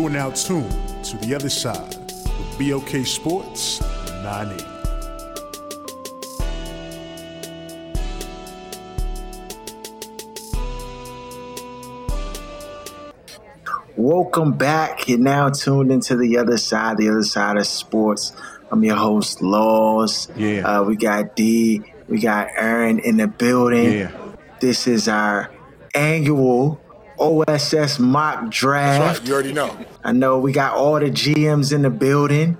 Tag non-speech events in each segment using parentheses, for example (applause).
You are now tuned to the other side with BOK Sports 98. Welcome back. You're now tuned into the other side, the other side of sports. I'm your host, Laws. Yeah. Uh, we got D, we got Aaron in the building. Yeah. This is our annual OSS mock draft. Right, you already know. I know we got all the GMs in the building.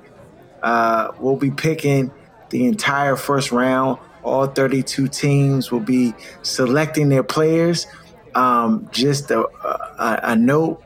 Uh, we'll be picking the entire first round. All 32 teams will be selecting their players. Um, just a, a, a note: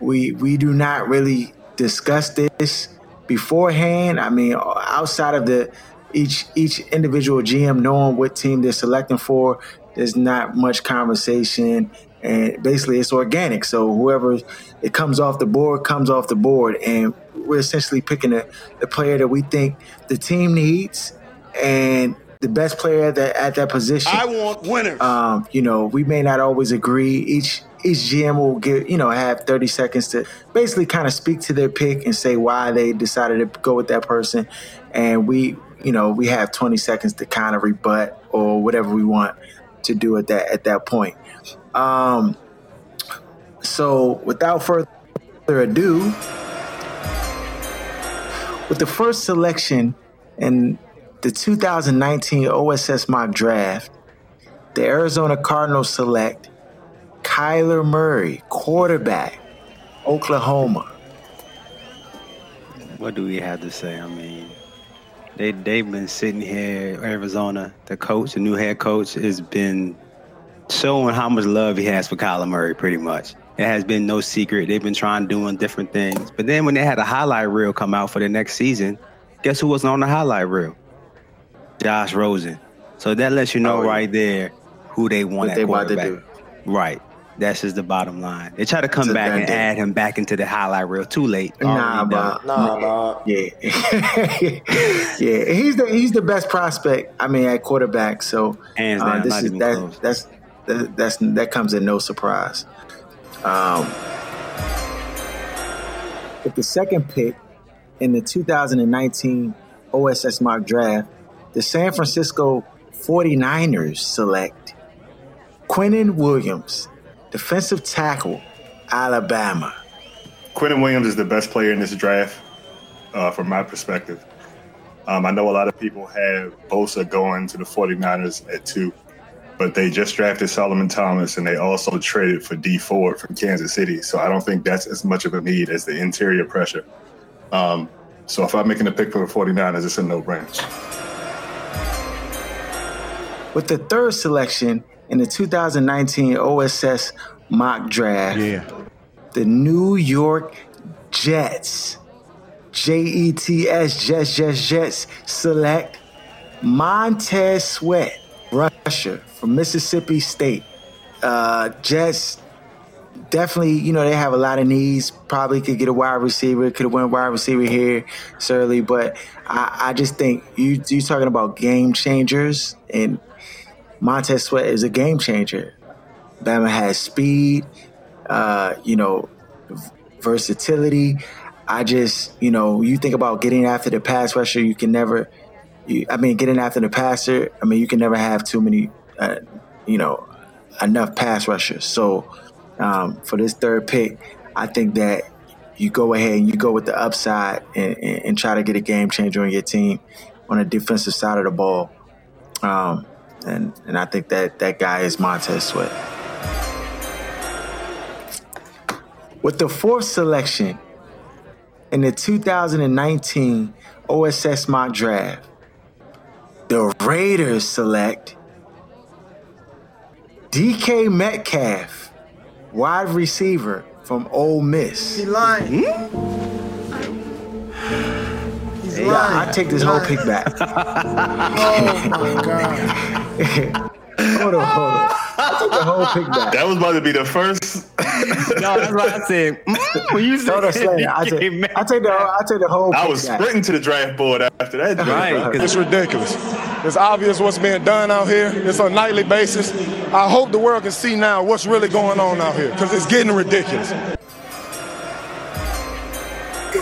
we we do not really discuss this beforehand. I mean, outside of the each each individual GM knowing what team they're selecting for, there's not much conversation and basically it's organic. So whoever it comes off the board comes off the board, and we're essentially picking the, the player that we think the team needs and the best player that at that position. I want winners. Um, you know, we may not always agree. Each each GM will give, you know, have 30 seconds to basically kind of speak to their pick and say why they decided to go with that person. And we, you know, we have 20 seconds to kind of rebut or whatever we want to do at that at that point. Um, so without further ado, with the first selection in the 2019 OSS mock draft, the Arizona Cardinals select Kyler Murray, quarterback, Oklahoma. What do we have to say? I mean, they they've been sitting here, Arizona. The coach, the new head coach, has been showing how much love he has for Kyler Murray. Pretty much, it has been no secret. They've been trying doing different things, but then when they had a highlight reel come out for the next season, guess who wasn't on the highlight reel? Josh Rosen. So that lets you know Oh, yeah. right there who they want What at they about to quarterback. do. Right. That's just the bottom line. They try to come back and deal. add him back into the highlight reel. Too late. Nah, Already done. but nah, nah. (laughs) yeah, (laughs) yeah, he's the he's the best prospect. I mean, at quarterback. So Hands uh, this is that close. that's that, that's that comes at no surprise. Um, with the second pick in the 2019 OSS mock draft, the San Francisco 49ers select Quinnen Williams, defensive tackle, Alabama. Quentin Williams is the best player in this draft, uh, from my perspective. Um, I know a lot of people have Bosa going to the 49ers at two, but they just drafted Solomon Thomas and they also traded for Dee Ford from Kansas City. So I don't think that's as much of a need as the interior pressure. Um, so if I'm making a pick for the 49ers, it's a no brainer. With the third selection in the 2019 OSS mock draft, Yeah. the New York Jets, J E T S, Jets, Jets, Jets, select Montez Sweat, rusher from Mississippi State. Uh, Jets definitely, you know, they have a lot of needs. Probably could get a wide receiver. Could have went wide receiver here, Surly. But I, I just think you you talking about game changers, and Montez Sweat is a game changer. Bama has speed, uh, you know, versatility. I just, you know, you think about getting after the pass rusher, you can never. You, I mean, getting after the passer. I mean, you can never have too many, uh, you know, enough pass rushers. So um, for this third pick, I think that you go ahead and you go with the upside and, and, and try to get a game changer on your team on the defensive side of the ball. Um, and and I think that that guy is Montez Sweat. With the fourth selection in the 2019 OSS mock draft, the Raiders select DK Metcalf, wide receiver from Ole Miss. He lying. Hmm? He's lying. I take this whole pick back. (laughs) Oh my god. (laughs) hold on, hold on. I take the whole pick back. That was about to be the first. No, that's what I said. Mm, When you No, said that's slang. I (laughs) take, I take the I take the whole. I pick was back. sprinting to the draft board after that. joint. Right, 'cause It's ridiculous. It's obvious what's being done out here. It's on a nightly basis. I hope the world can see now what's really going on out here because it's getting ridiculous.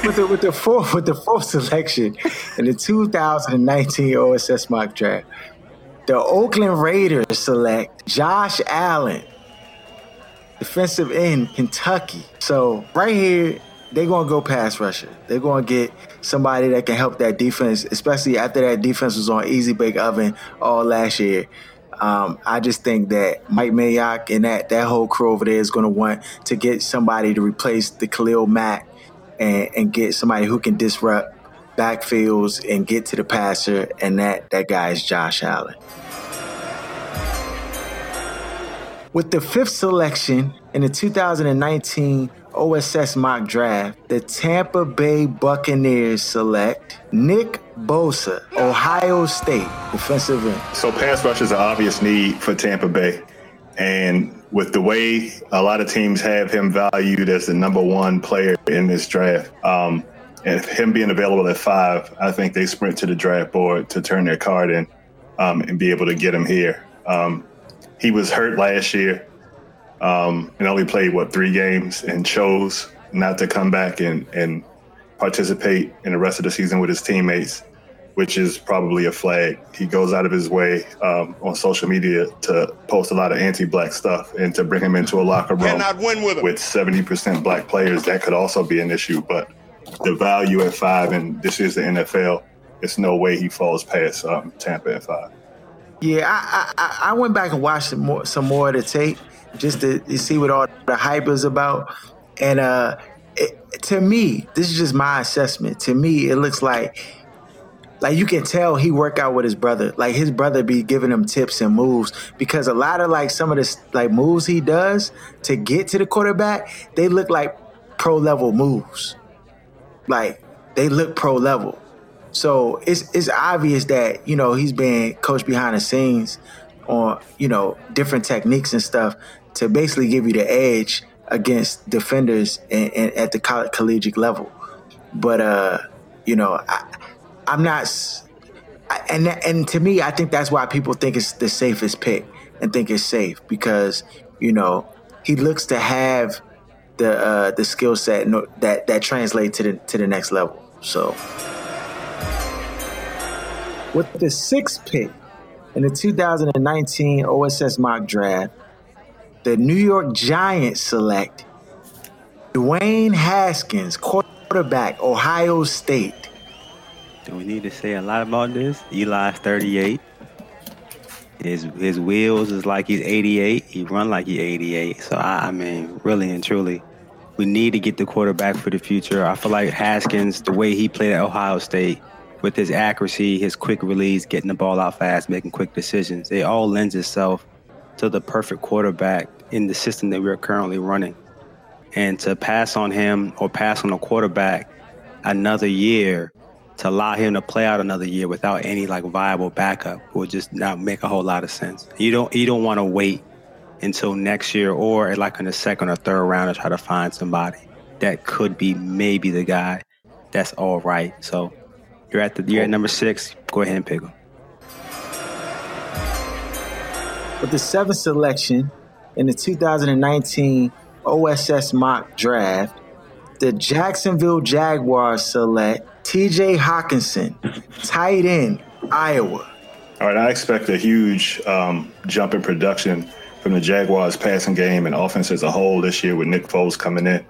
with the with the fourth with the fourth selection in the 2019 OSS mock draft, the Oakland Raiders select Josh Allen, defensive end, Kentucky. So right here, they're gonna go pass rusher. They're gonna get somebody that can help that defense, especially after that defense was on easy bake oven all last year. Um, I just think that Mike Mayock and that that whole crew over there is to want to get somebody to replace the Khalil Mack and, and get somebody who can disrupt backfields and get to the passer, and that that guy is Josh Allen. With the fifth selection in the 2019 OSS mock draft, the Tampa Bay Buccaneers select Nick Bosa, Ohio State defensive end. So pass rush is an obvious need for Tampa Bay. And with the way a lot of teams have him valued as the number one player in this draft, um, and him being available at five, I think they sprint to the draft board to turn their card in um, and be able to get him here. Um, he was hurt last year um, and only played, what, three games and chose not to come back and, and participate in the rest of the season with his teammates which is probably a flag. He goes out of his way um, on social media to post a lot of anti-black stuff and to bring him into a locker room win with with 70% black players. That could also be an issue, but the value at five, and this is the NFL, it's no way he falls past um, Tampa at five. Yeah, I, I I went back and watched some more some more of the tape just to, to see what all the hype is about, and uh, it, to me, this is just my assessment. To me, it looks like like you can tell he work out with his brother. Like his brother be giving him tips and moves because a lot of like some of the like moves he does to get to the quarterback, they look like pro level moves. Like they look pro level. So it's it's obvious that you know he's being coached behind the scenes on you know different techniques and stuff to basically give you the edge against defenders and, and at the coll- collegiate level. But uh, you know, I, I'm not, and and to me, I think that's why people think it's the safest pick and think it's safe because you know he looks to have the uh, the skill set that that translate to the to the next level. So with the sixth pick in the 2019 OSS mock draft, the New York Giants select Dwayne Haskins, quarterback, Ohio State. Do we need to say a lot about this? Eli's 38. His his wheels is like he's 88. He run like he's 88. So I, I mean, really and truly, we need to get the quarterback for the future. I feel like Haskins, the way he played at Ohio State, with his accuracy, his quick release, getting the ball out fast, making quick decisions, it all lends itself to the perfect quarterback in the system that we're currently running. And to pass on him or pass on a quarterback another year to allow him to play out another year without any like viable backup would just not make a whole lot of sense. You don't you don't want to wait until next year or like in the second or third round to try to find somebody that could be maybe the guy that's all right. So you're at the you're at number six. Go ahead and pick him. With the seventh selection in the 2019 OSS mock draft, the Jacksonville Jaguars select TJ Hockenson, tight end, Iowa. All right, I expect a huge um, jump in production from the Jaguars passing game and offense as a whole this year with Nick Foles coming in.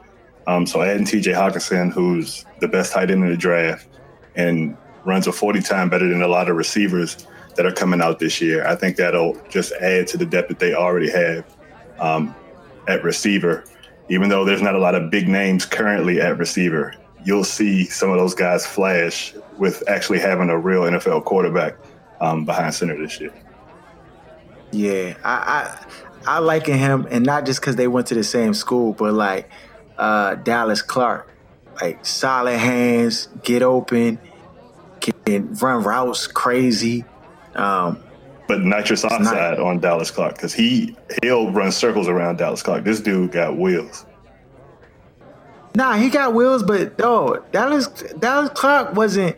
Um, so adding TJ Hockenson, who's the best tight end in the draft and runs a 40 time better than a lot of receivers that are coming out this year. I think that'll just add to the depth that they already have um, at receiver. Even though there's not a lot of big names currently at receiver, you'll see some of those guys flash with actually having a real NFL quarterback um, behind center this year. Yeah, I I, I liken him, and not just because they went to the same school, but like uh, Dallas Clark, like solid hands, get open, can run routes crazy. Um, but nitrous oxide on Dallas Clark because he he'll run circles around Dallas Clark. This dude got wheels. Nah, he got wheels, but no, Dallas Dallas Clark wasn't.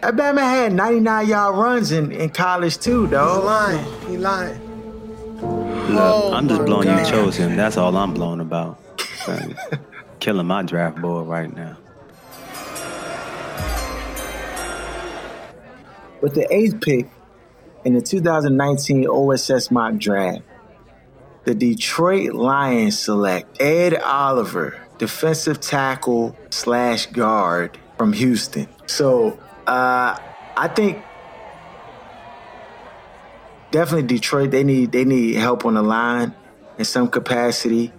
That Alabama had 99 yard runs in, in college too, though. He's lying. He lying. Look, Oh I'm just blowing you chose him. That's all I'm blowing about. Killing my draft board right now. With the eighth pick in the 2019 OSS mock draft, the Detroit Lions select Ed Oliver, defensive tackle slash guard from Houston. So uh, I think definitely Detroit they need they need help on the line in some capacity,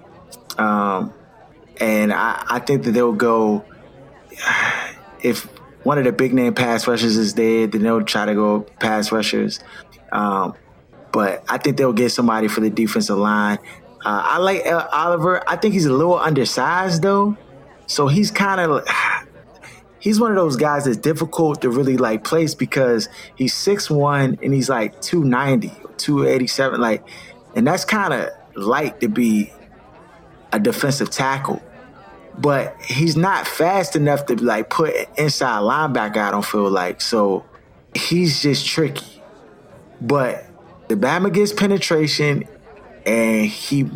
um, and I, I think that they'll go (sighs) if one of the big name pass rushers is there, then they'll try to go pass rushers. Um, but I think they'll get somebody for the defensive line. Uh, I like El- Oliver. I think he's a little undersized though, so he's kind of he's one of those guys that's difficult to really like place because he's 6'1 and he's like 290 or 287 like and that's kind of light to be a defensive tackle. But he's not fast enough to like put inside linebacker I don't feel like so he's just tricky. But the Bama gets penetration and he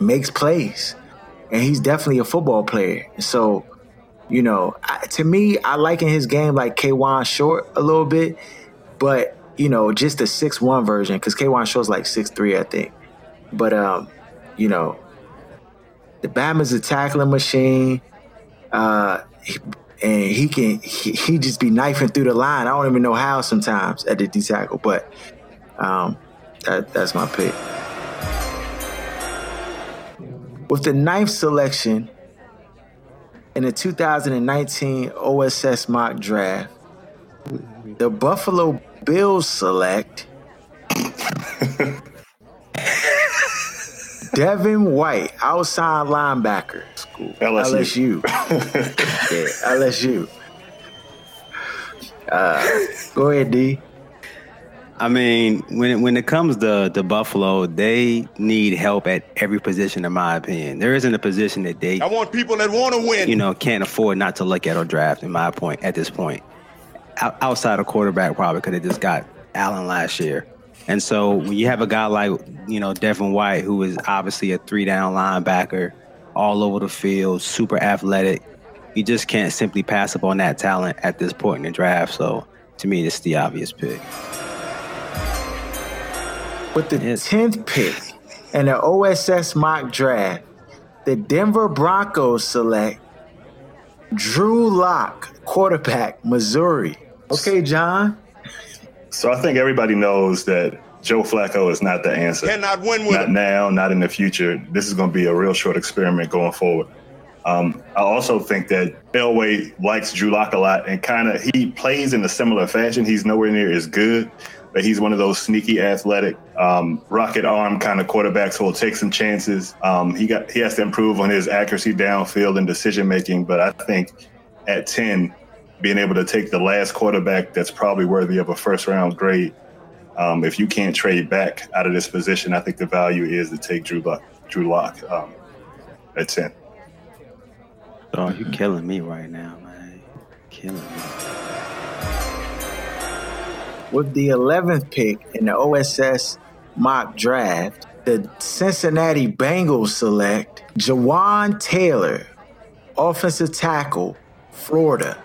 makes plays and he's definitely a football player. So you know, I, to me, I liken his game like Kawann Short a little bit, but you know, just the six one version because Kawann Short's like six three, I think. But um, you know, the Bama's a tackling machine, uh, and he can he, he just be knifing through the line. I don't even know how sometimes at the D tackle, but um, that, that's my pick. With the ninth selection in the 2019 OSS mock draft, the Buffalo Bills select (laughs) Devin White, outside linebacker, school, LSU. LSU. (laughs) yeah, LSU. Uh, go ahead, D. I mean, when it, when it comes to, to Buffalo, they need help at every position, in my opinion. There isn't a position that they, I want people that want to win. you know, can't afford not to look at or draft. In my point, at this point, O- outside of quarterback, probably because they just got Allen last year. And so when you have a guy like, you know, Devin White, who is obviously a three down linebacker, all over the field, super athletic, you just can't simply pass up on that talent at this point in the draft. So to me, it's the obvious pick. With the Yes. 10th pick in the OSS mock draft, the Denver Broncos select Drew Lock, quarterback, Missouri. Okay, John. So I think everybody knows that Joe Flacco is not the answer. Cannot win with Not him. now, not in the future. This is going to be a real short experiment going forward. Um, I also think that Elway likes Drew Lock a lot and kind of he plays in a similar fashion. He's nowhere near as good, but he's one of those sneaky, athletic, um, rocket arm kind of quarterbacks who will take some chances. Um, he got he has to improve on his accuracy downfield and decision making, but I think at ten, being able to take the last quarterback that's probably worthy of a first round grade. Um, if you can't trade back out of this position, I think the value is to take Drew Lock, Drew Lock um, at ten. Oh, you're killing me right now, man. Killing me. With the 11th pick in the OSS mock draft, the Cincinnati Bengals select Jawaan Taylor, offensive tackle, Florida.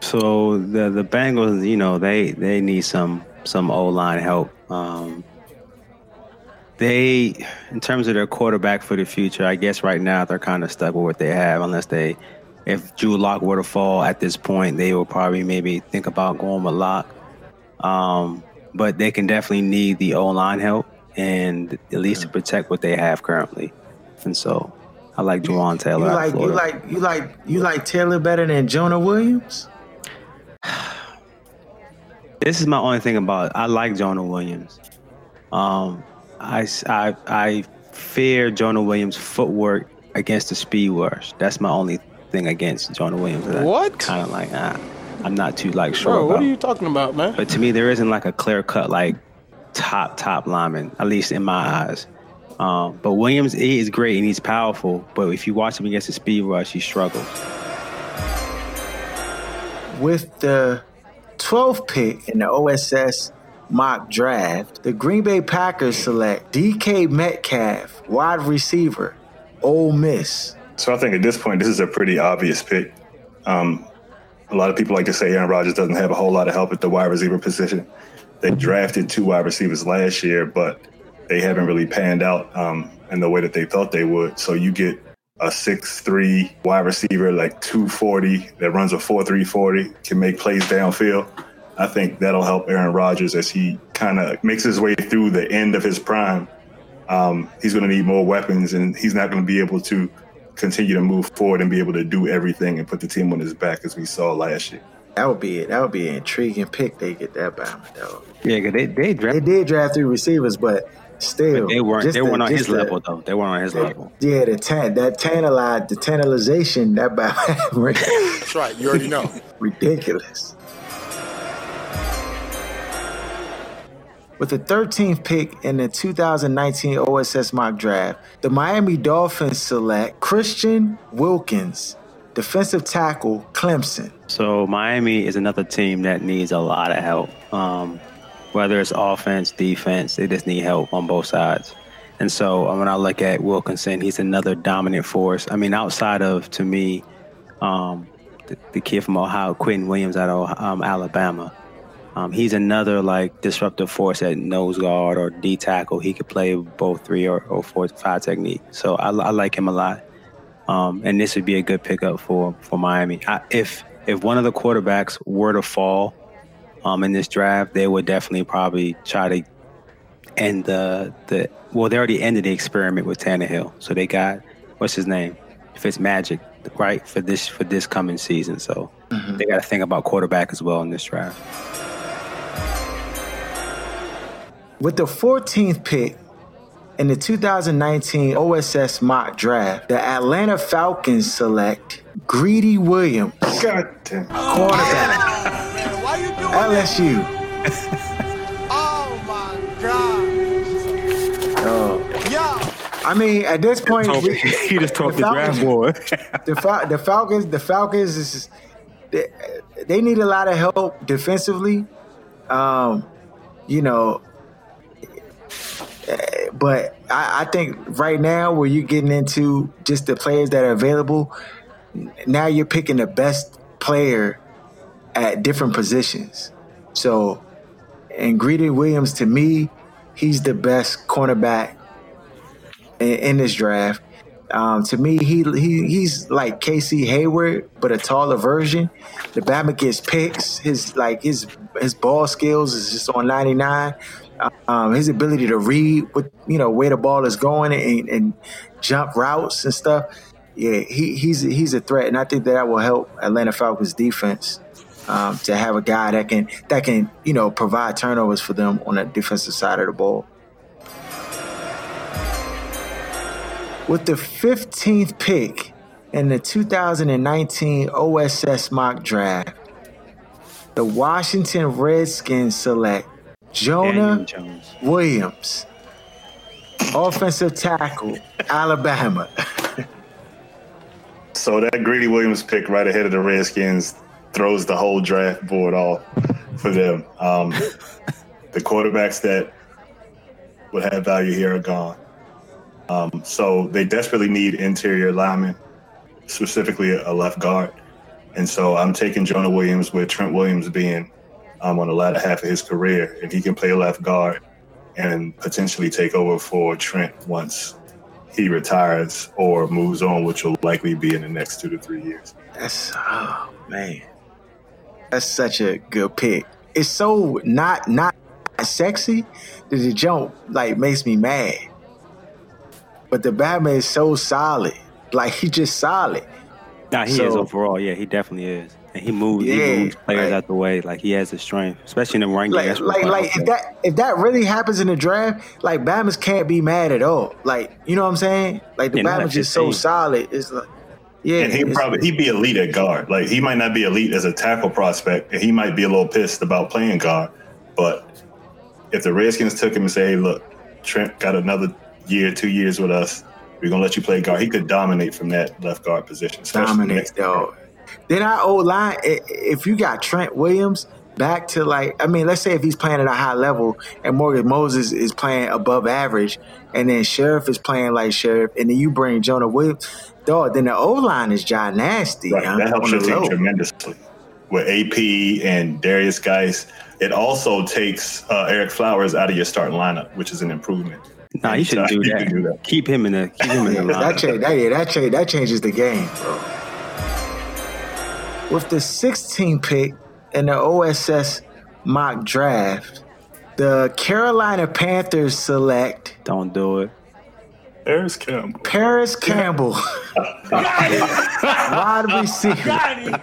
So the the Bengals, you know, they they need some some O line help. Um, they, in terms of their quarterback for the future, I guess right now they're kind of stuck with what they have, unless they, if Drew Lock were to fall at this point, they will probably maybe think about going with Lock. Um, but they can definitely need the O line help and at least to protect what they have currently. And so, I like Jawaan You Taylor. of like you like you like you like Taylor better than Jonah Williams? (sighs) this is my only thing about. I like Jonah Williams. Um, I, I, I fear Jonah Williams' footwork against the speed rush. That's my only thing against Jonah Williams. What? Kind of like, ah, I'm not too like sure Bro, about. what are you talking about, man? But to me, there isn't like a clear cut like top top lineman, at least in my eyes. Um, but Williams he is great and he's powerful. But if you watch him against the speed rush, he struggles. With the 12th pick in the OSS mock draft, the Green Bay Packers select DK Metcalf, wide receiver, Ole Miss. So I think at this point, this is a pretty obvious pick. Um, a lot of people like to say Aaron Rodgers doesn't have a whole lot of help at the wide receiver position. They drafted two wide receivers last year, but they haven't really panned out um, in the way that they thought they would. So you get a six-three wide receiver, like 240, that runs a 4-3 40, can make plays downfield. I think that'll help Aaron Rodgers as he kind of makes his way through the end of his prime. Um, he's going to need more weapons, and he's not going to be able to continue to move forward and be able to do everything and put the team on his back as we saw last year. That would be it. That would be an intriguing pick. They get that by Bama though. Yeah, 'cause they they They did draft three receivers, but still, They weren't. just They the- weren't on his the- level though. They weren't on his level. Yeah, the tan that tantalize the tantalization that by. (laughs) That's right. You already know. ridiculous. With the 13th pick in the 2019 OSS mock draft, the Miami Dolphins select Christian Wilkins, defensive tackle, Clemson. So Miami is another team that needs a lot of help. Um, whether it's offense, defense, they just need help on both sides. And so uh, when I look at Wilkinson, he's another dominant force. I mean, outside of to me, um, the, the kid from Ohio, Quentin Williams out of um, Alabama. Um, he's another like disruptive force at nose guard or D tackle. He could play both three or, or four five technique. So I, I like him a lot. Um, and this would be a good pickup for for Miami. I, if if one of the quarterbacks were to fall um, in this draft, they would definitely probably try to end the the. Well, they already ended the experiment with Tannehill, so they got what's his name, Fitzmagic, right for this for this coming season. So they got to think about quarterback as well in this draft. With the 14th pick in the 2019 OSS mock draft, the Atlanta Falcons select Greedy Williams, God damn. cornerback, Why you doing LSU. (laughs) Oh my God. Oh, Yo. I mean, at this point, we- (laughs) he just talked the draft board. (laughs) the Fal- the Falcons, the Falcons is they, they need a lot of help defensively. Um, you know, but I, I think right now where you're getting into just the players that are available, now you're picking the best player at different positions. So, and Greedy Williams to me, he's the best cornerback in, in this draft. Um, to me, he he he's like Casey Hayward, but a taller version. The Bama gets picks. His like his his ball skills is just on ninety nine. Um, his ability to read what you know where the ball is going and, and jump routes and stuff. Yeah, he, he's he's a threat, and I think that, will help Atlanta Falcons defense um, to have a guy that can that can you know provide turnovers for them on the defensive side of the ball. With the 15th pick in the 2019 OSS mock draft, the Washington Redskins select Jonah Jones. Williams, offensive tackle, Alabama. (laughs) So that Greedy Williams pick right ahead of the Redskins throws the whole draft board off for them. Um, (laughs) the quarterbacks that would have value here are gone. Um, so they desperately need interior linemen, specifically a left guard. And so I'm taking Jonah Williams with Trent Williams being um, on the latter half of his career, and he can play left guard and potentially take over for Trent once he retires or moves on, which will likely be in the next two to three years. That's oh man, that's such a good pick. It's so not not sexy that the jump like makes me mad. But the Batman is so solid, like he just solid. Nah, he is overall. Yeah, he definitely is. And he moves, Yeah, he moves players like- out the way. Like he has the strength, especially in the run game. like like like if that if that really happens in the draft, like Bama's can't be mad at all. Like you know what I'm saying? Like the Yeah, Bama's at just so 15. solid. It's like yeah, And he probably he'd be elite at guard. Like he might not be elite as a tackle prospect, and he might be a little pissed about playing guard. But if the Redskins took him and say, "Hey, look, Trent got another year, two years with us. We're gonna let you play guard," he could dominate from that left guard position. especially dominate next- though. Then our old line, if you got Trent Williams back to like, I mean, let's say if he's playing at a high level and Morgan Moses is playing above average, and then Scherff is playing like Scherff, and then you bring Jonah Williams, dog, then the O line is John Nasty. Right, huh, that helps on your team low. tremendously. With AP and Derrius Guice, it also takes uh, Ereck Flowers out of your starting lineup, which is an improvement. Nah, you shouldn't do that. do that. Keep him in the keep him in the (laughs) that change, that, yeah, that change, that changes the game, bro. With the 16 pick in the OSS mock draft, the Carolina Panthers select Don't do it. Parris Campbell. Parris Campbell, (laughs) wide receiver.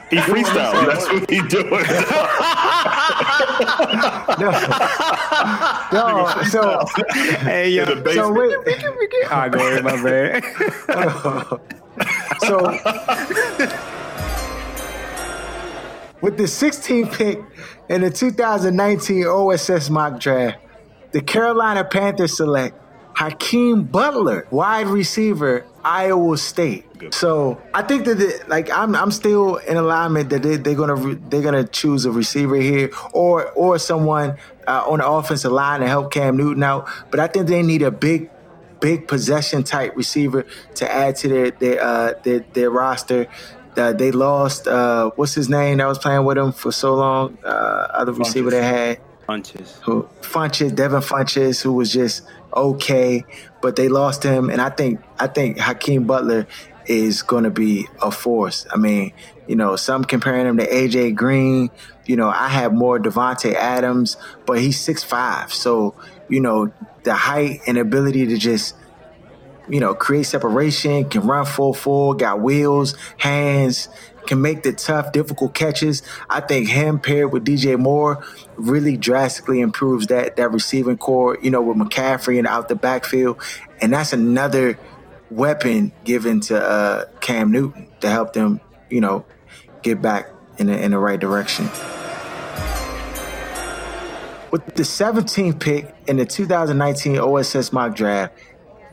He freestyle. That's what he doing. No, no, so Hey yo, In the so basement. wait, I go ahead, my bad. (laughs) so with the 16th pick in the 2019 OSS mock draft, the Carolina Panthers select Hakeem Butler, wide receiver, Iowa State. So I think that the, like I'm I'm still in alignment that they, they're gonna re, they're gonna choose a receiver here or or someone uh, on the offensive line to help Cam Newton out. But I think they need a big big possession type receiver to add to their their uh, their, their roster. Uh, they lost uh, what's his name that was playing with them for so long. Uh, other receiver they had Funchess. who Funchess, Devin Funchess, who was just okay, but they lost him, and I think I think Hakeem Butler is going to be a force. I mean, you know, some comparing him to AJ Green. You know, I have more Davante Adams, but he's six five, so you know the height and ability to just you know, create separation, can run full full, got wheels, hands, can make the tough, difficult catches. I think him paired with DJ Moore really drastically improves that that receiving core, you know, with McCaffrey and out the backfield. And that's another weapon given to uh, Cam Newton to help them, you know, get back in the, in the right direction. With the 17th pick in the 2019 OSS mock draft,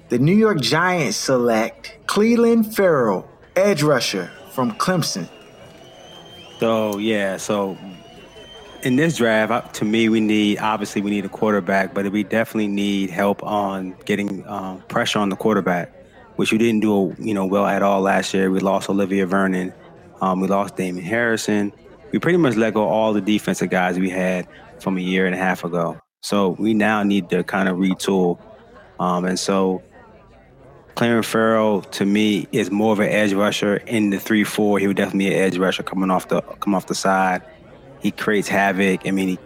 the New York Giants select Cleveland Ferrell, edge rusher from Clemson. So yeah, so in this draft, to me, we need obviously we need a quarterback, but we definitely need help on getting um, pressure on the quarterback, which we didn't do you know well at all last year. We lost Olivier Vernon, um, we lost Damon Harrison. We pretty much let go all the defensive guys we had from a year and a half ago. So we now need to kind of retool, um, and so Clarence Ferrell to me is more of an edge rusher in the three four. He would definitely be an edge rusher coming off the come off the side. He creates havoc. I mean, he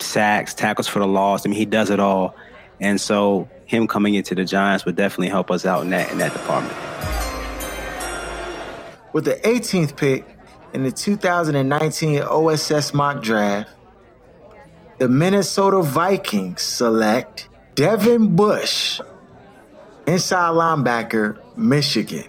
sacks, tackles for the loss. I mean, he does it all. And so him coming into the Giants would definitely help us out in that in that department. With the 18th pick in the 2019 OSS mock draft, the Minnesota Vikings select Devin Bush, inside linebacker, Michigan.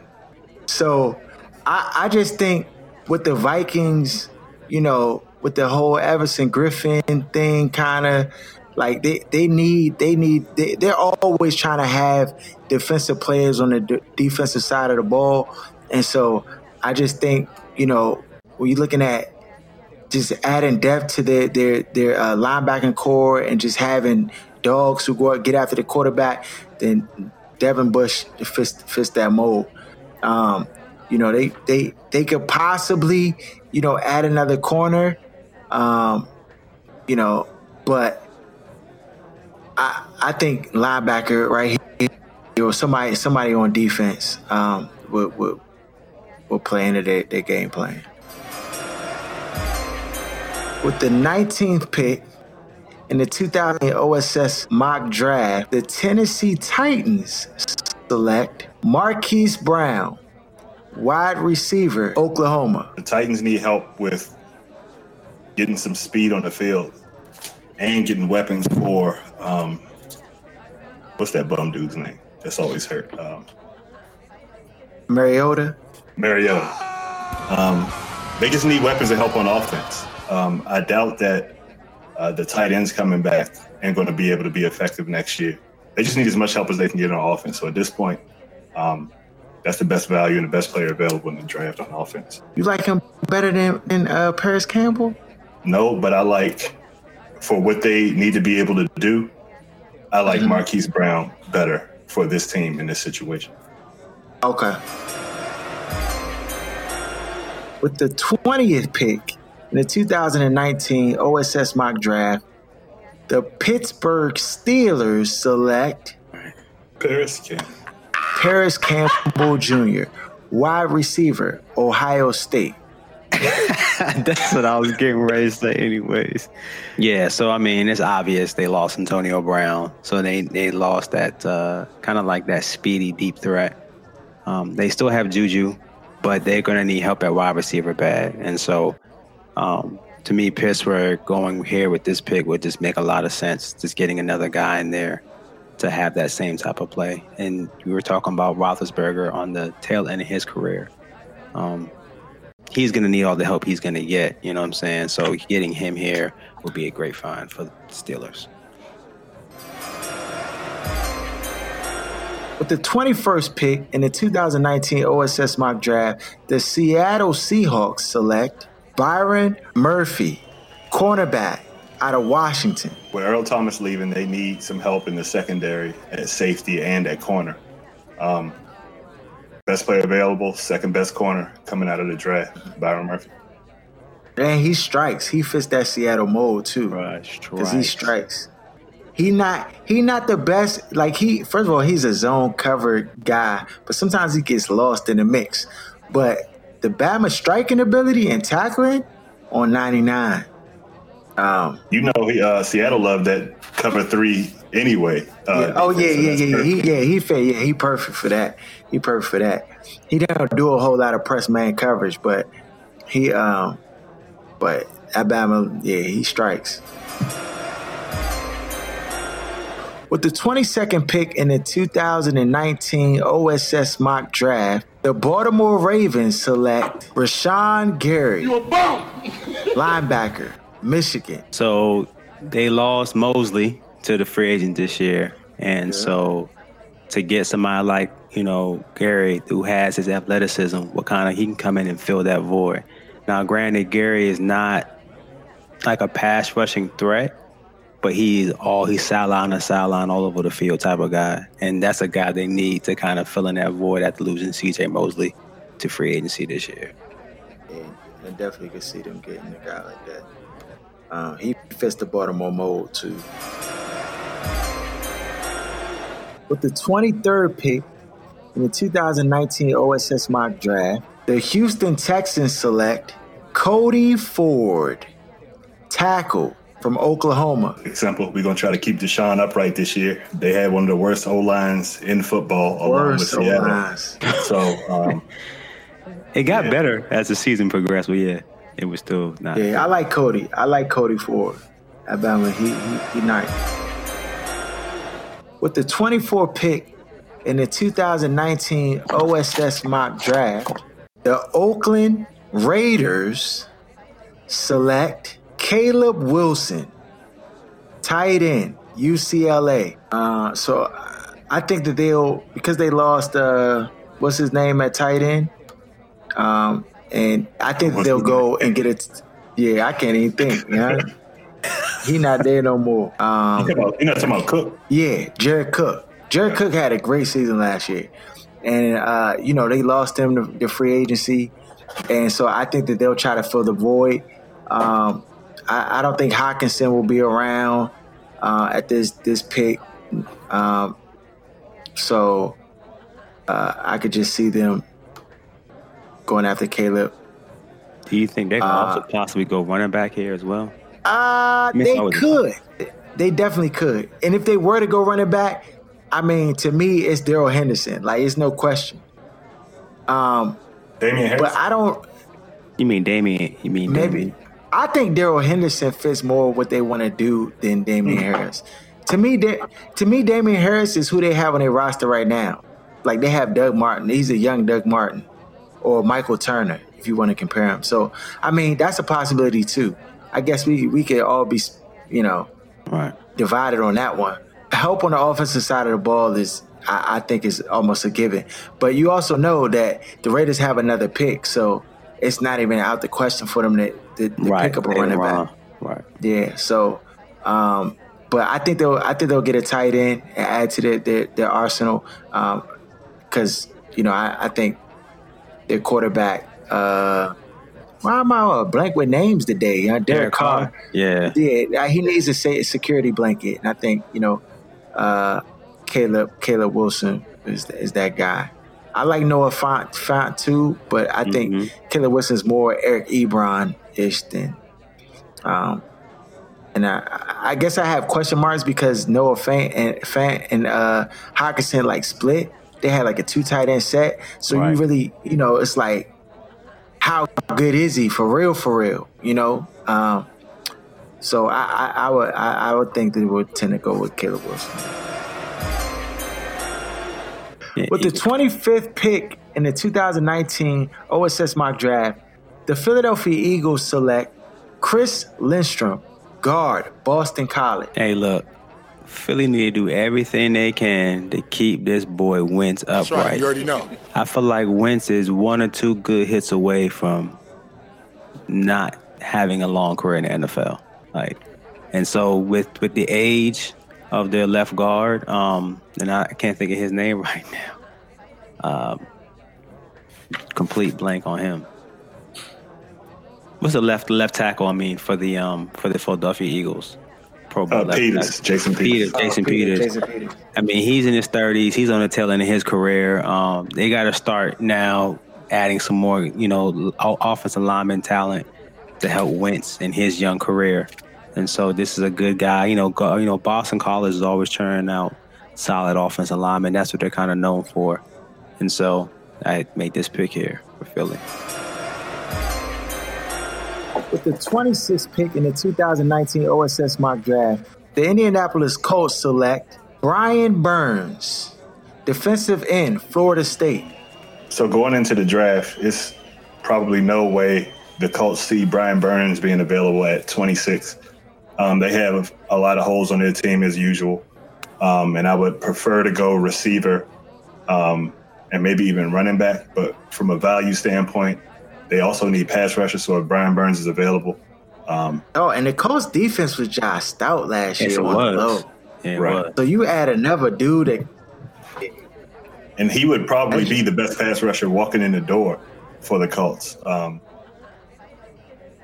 So I, I just think with the Vikings, you know, with the whole Everson Griffen thing, kind of like they, they need they need they, they're always trying to have defensive players on the defensive side of the ball, and so I just think you know when you're looking at just adding depth to their their their uh, linebacking core and just having dogs who go out, get after the quarterback, then Devin Bush fits fits that mold. Um, you know, they they they could possibly you know add another corner, um, you know, but I I think linebacker right here, you know, somebody somebody on defense um, would would will play into their, their game plan. With the 19th pick in the 2000 OSS mock draft, the Tennessee Titans select Marquise Brown, wide receiver, Oklahoma. The Titans need help with getting some speed on the field and getting weapons for um, what's that bum dude's name? That's always hurt. Um, Mariota. Mariota. Um, they just need weapons to help on offense. Um, I doubt that uh, the tight ends coming back and going to be able to be effective next year. They just need as much help as they can get on offense. So at this point, um, that's the best value and the best player available in the draft on offense. You like him better than, than uh, Parris Campbell? No, but I like for what they need to be able to do. I like mm-hmm. Marquise Brown better for this team in this situation. Okay. With the 20th pick in the 2019 OSS mock draft, the Pittsburgh Steelers select Parris Campbell. Parris Campbell Jr., wide receiver, Ohio State. (laughs) That's what I was getting ready to say, anyways. Yeah, so I mean, it's obvious they lost Antonio Brown, so they they lost that uh, kind of like that speedy deep threat. Um, they still have Juju, but they're going to need help at wide receiver bad, and so um, to me, Pittsburgh going here with this pick would just make a lot of sense. Just getting another guy in there to have that same type of play. And we were talking about Roethlisberger on the tail end of his career. Um, he's going to need all the help he's going to get. You know what I'm saying? So getting him here would be a great find for the Steelers. With the 21st pick in the 2019 OSS mock draft, the Seattle Seahawks select Byron Murphy, cornerback out of Washington. With Earl Thomas leaving, they need some help in the secondary at safety and at corner. Um, best player available, second best corner coming out of the draft, Byron Murphy. And he strikes. He fits that Seattle mold too. Right, true. because he strikes. He not he not the best. Like he first of all, he's a zone covered guy, but sometimes he gets lost in the mix. But the Bama striking ability and tackling on 99. Um, you know, he, uh, Seattle loved that cover three anyway. Uh, yeah. Oh yeah, yeah, yeah, yeah. He, yeah, he fit. Yeah, he perfect for that. He perfect for that. He don't do a whole lot of press man coverage, but he, um, but Alabama, yeah, he strikes. With the 22nd pick in the 2019 OSS mock draft, the Baltimore Ravens select Rashan Gary, linebacker. Michigan. So they lost Mosley to the free agent this year. And yeah. so to get somebody like, you know, Gary who has his athleticism, what kind of he can come in and fill that void. Now granted Gary is not like a pass rushing threat, but he's all he's sideline to sideline all over the field type of guy. And that's a guy they need to kind of fill in that void after losing CJ Mosley to free agency this year. Yeah, I definitely could see them getting a guy like that. Uh, he fits the Baltimore mold too. With the 23rd pick in the 2019 OSS mock draft, the Houston Texans select Cody Ford, tackle from Oklahoma. Example, we're going to try to keep Deshaun upright this year. They had one of the worst O lines in football, worst along with Seattle. (laughs) So um, it got yeah. better as the season progressed, but yeah it was still not. Yeah, I like Cody. I like Cody Ford. Alabama, he he, he nice. With the 24 pick in the 2019 OSS mock draft, the Oakland Raiders select Caleb Wilson, tight end, UCLA. Uh, so I think that they'll because they lost uh, what's his name at tight end. Um, and I think they'll go and get it. Yeah, I can't even think. Yeah, (laughs) he not there no more. Um, you're not talking about Cook. Yeah, Jared Cook. Jared Cook had a great season last year, and uh, you know they lost him to, to, free agency, and so I think that they'll try to fill the void. Um, I, I, don't think Hockenson will be around uh, at this this pick, um, so uh, I could just see them going after Caleb. Do you think they could uh, also possibly go running back here as well? Uh, they could. They definitely could. And if they were to go running back, I mean, to me, it's Darrell Henderson. Like, it's no question. Um, Damien But I don't. You mean Damien? You mean maybe? I think Darrell Henderson fits more what they want to do than Damien mm-hmm. Harris. To me, to me, Damien Harris is who they have on their roster right now. Like they have Doug Martin. He's a young Doug Martin, or Michael Turner, if you want to compare him. So, I mean, that's a possibility too. I guess we we could all be, you know, right. divided on that one. Help on the offensive side of the ball is, I, I think, is almost a given. But you also know that the Raiders have another pick, so it's not even out the question for them to, to, to right. pick up a running back. Right. Yeah. So, um, but I think they'll I think they'll get a tight end and add to their their, their arsenal because um, you know I, I, think their quarterback. Uh, why am I blank with names today? Uh, Derek, Derek Carr. Yeah. Yeah. He needs a security blanket, and I think you know uh, Caleb Caleb Wilson is is that guy. I like Noah Font Fant too, but I think mm-hmm. Caleb Wilson's more Eric Ebron ish than. Um, and I, I guess I have question marks because Noah Fant and Fant and uh, Hockenson like split. They had like a two tight end set, so right. you really, you know, it's like, how good is he for real? For real, you know. Um, so I, I, I would I, I would think they would tend to go with Caleb Wilson. With the 25th pick in the 2019 OSS mock draft, the Philadelphia Eagles select Chris Lindstrom, guard, Boston College. Hey, look, Philly need to do everything they can to keep this boy Wentz upright. That's right. You already know. I feel like Wentz is one or two good hits away from not having a long career in the NFL. Like, and so with with the age of their left guard. Um, and I can't think of his name (laughs) right now. Um, complete blank on him. What's the left left tackle? I mean, for the um for the Philadelphia Eagles. Pro Bowl uh, Peters, Jason Peters. Peters Jason oh, Peters. Jason Peters. I mean, he's in his thirties. He's on the tail end of his career. Um, they got to start now adding some more, you know, offensive lineman talent to help Wentz in his young career. And so this is a good guy. You know, go, you know, Boston College is always churning out solid offensive linemen. That's what they're kind of known for. And so I made this pick here for Philly. With the 26th pick in the 2019 OSS mock draft, the Indianapolis Colts select Brian Burns, defensive end, Florida State. So going into the draft, it's probably no way the Colts see Brian Burns being available at 26. Um, they have a lot of holes on their team as usual, um, and I would prefer to go receiver um, and maybe even running back. But from a value standpoint, they also need pass rushers. So if Brian Burns is available, um, oh, and the Colts defense was just stout last year. It was. Yeah, right. Was. So you add another dude that, and he would probably be the best pass rusher walking in the door for the Colts um,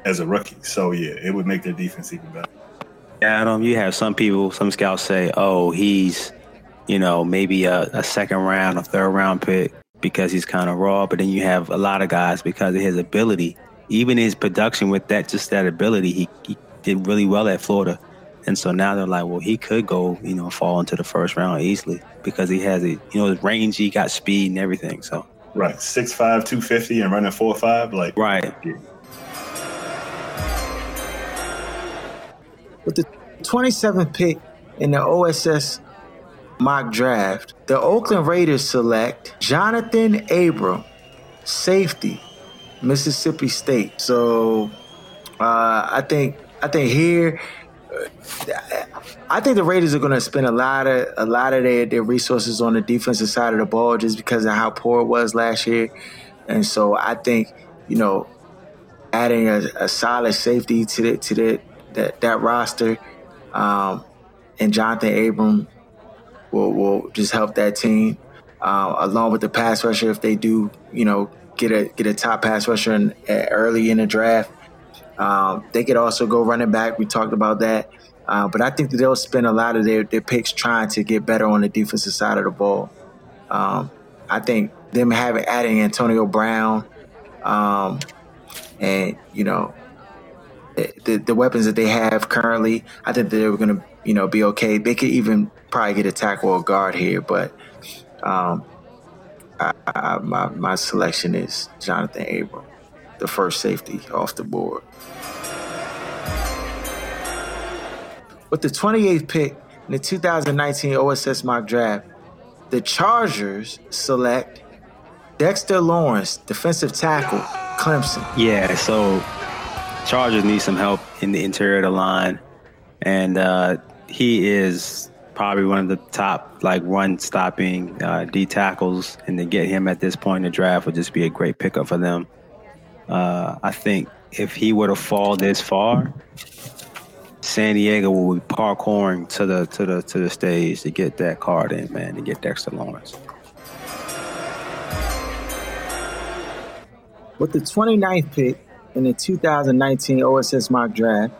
as a rookie. So yeah, it would make their defense even better. Adam, you have some people, some scouts say, oh, he's, you know, maybe a, a second round, a third round pick because he's kind of raw. But then you have a lot of guys because of his ability, even his production with that, just that ability, he, he did really well at Florida. And so now they're like, well, he could go, you know, fall into the first round easily because he has it, you know, his range, he got speed and everything. So right, six five, two fifty, and running four five, like right. Yeah. With the 27th pick in the OSS mock draft, the Oakland Raiders select Jonathan Abram, safety, Mississippi State. So uh, I think I think here. I think the Raiders are going to spend a lot of a lot of their, their resources on the defensive side of the ball just because of how poor it was last year, and so I think you know adding a, a solid safety to the to the that, that roster, um, and Jonathan Abram will will just help that team, uh, along with the pass rusher if they do, you know, get a get a top pass rusher in, uh, early in the draft. Um, they could also go running back. We talked about that. Uh, but I think that they'll spend a lot of their, their picks trying to get better on the defensive side of the ball. Um, I think them having adding Antonio Brown, um, and you know the, the weapons that they have currently, I think they're going to, you know, be okay. They could even probably get a tackle or guard here, but um, I, I, my my selection is Jonathan Abram, the first safety off the board. With the 28th pick in the 2019 OSS mock draft, the Chargers select Dexter Lawrence, defensive tackle, Clemson. Yeah, so Chargers need some help in the interior of the line, and uh, he is probably one of the top like run stopping uh, D tackles, and to get him at this point in the draft would just be a great pickup for them. Uh, I think if he were to fall this far, San Diego will be parkouring to the to the to the stage to get that card in, man, to get Dexter Lawrence. With the 29th pick in the 2019 OSS mock draft,